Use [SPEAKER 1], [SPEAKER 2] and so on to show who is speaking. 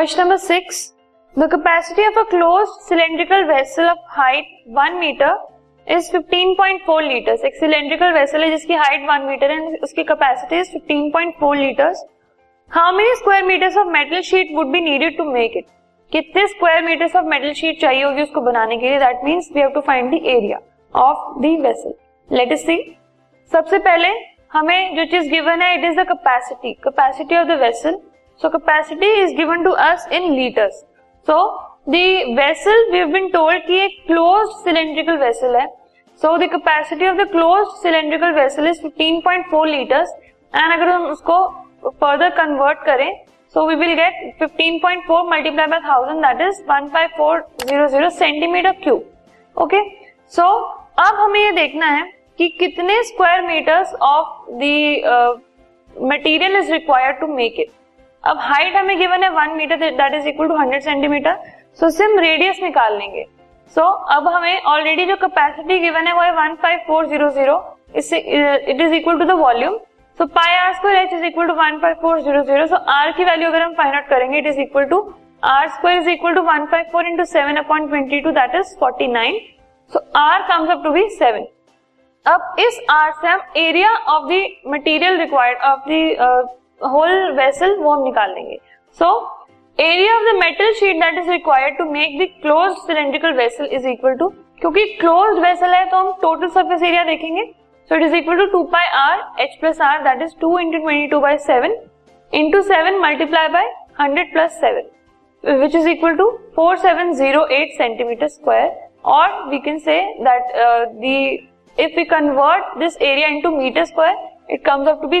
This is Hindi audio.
[SPEAKER 1] Question number 6. The capacity of a closed cylindrical vessel of height 1 meter is 15.4 liters. एक cylindrical vessel है जिसकी height 1 meter है उसकी capacity is 15.4 liters. How many square meters of metal sheet would be needed to make it? कितने square metres of metal sheet चाहिए होगी उसको बनाने के लिए that means we have to find the area of the vessel let us see सबसे पहले हमें जो चीज़ गिवन है it is the capacity capacity of the vessel so capacity is given to us in litres so the vessel we have been told कि एक क्लोज्ड सिलेंड्रिकल वेसल है। So the capacity of the closed cylindrical vessel is 15.4 litres and अगर हम उसको फर्दर कन्वर्ट करें, So we will get 15.4 multiplied by 1000 that is 15400 centimetre cube okay so अब हमें ये देखना है कि कितने square metres of the material is required to make it अब हाइट हमें गिवन है one metre that is equal to hundred centimetre so SIM radius निकाल लेंगे। सो so, अब हमें ऑलरेडी जो कैपेसिटी गिवन है वो है one five four zero zero it is equal to the volume so pi r square h is equal to one five four zero zero so r की वैल्यू अगर हम फाइंड आउट करेंगे it is equal to r square is equal to one five four into seven upon twenty two that is forty nine so r comes up to be seven अब इस आर से हम area of the material required of the whole vessel वो हम निकाल लेंगे so area of the metal sheet that is required to make the close cylindrical vessel is equal to क्योंकि क्लोज वेसल है तो हम टोटल सर्फेस एरिया देखेंगे So it is equal to 2 pi r h plus r that is 2 into 22 by 7 into 7 multiplied by 100 plus 7 which is equal to 4708 centimeter square or we can say that uh, the if we convert this area into meter square it comes up to be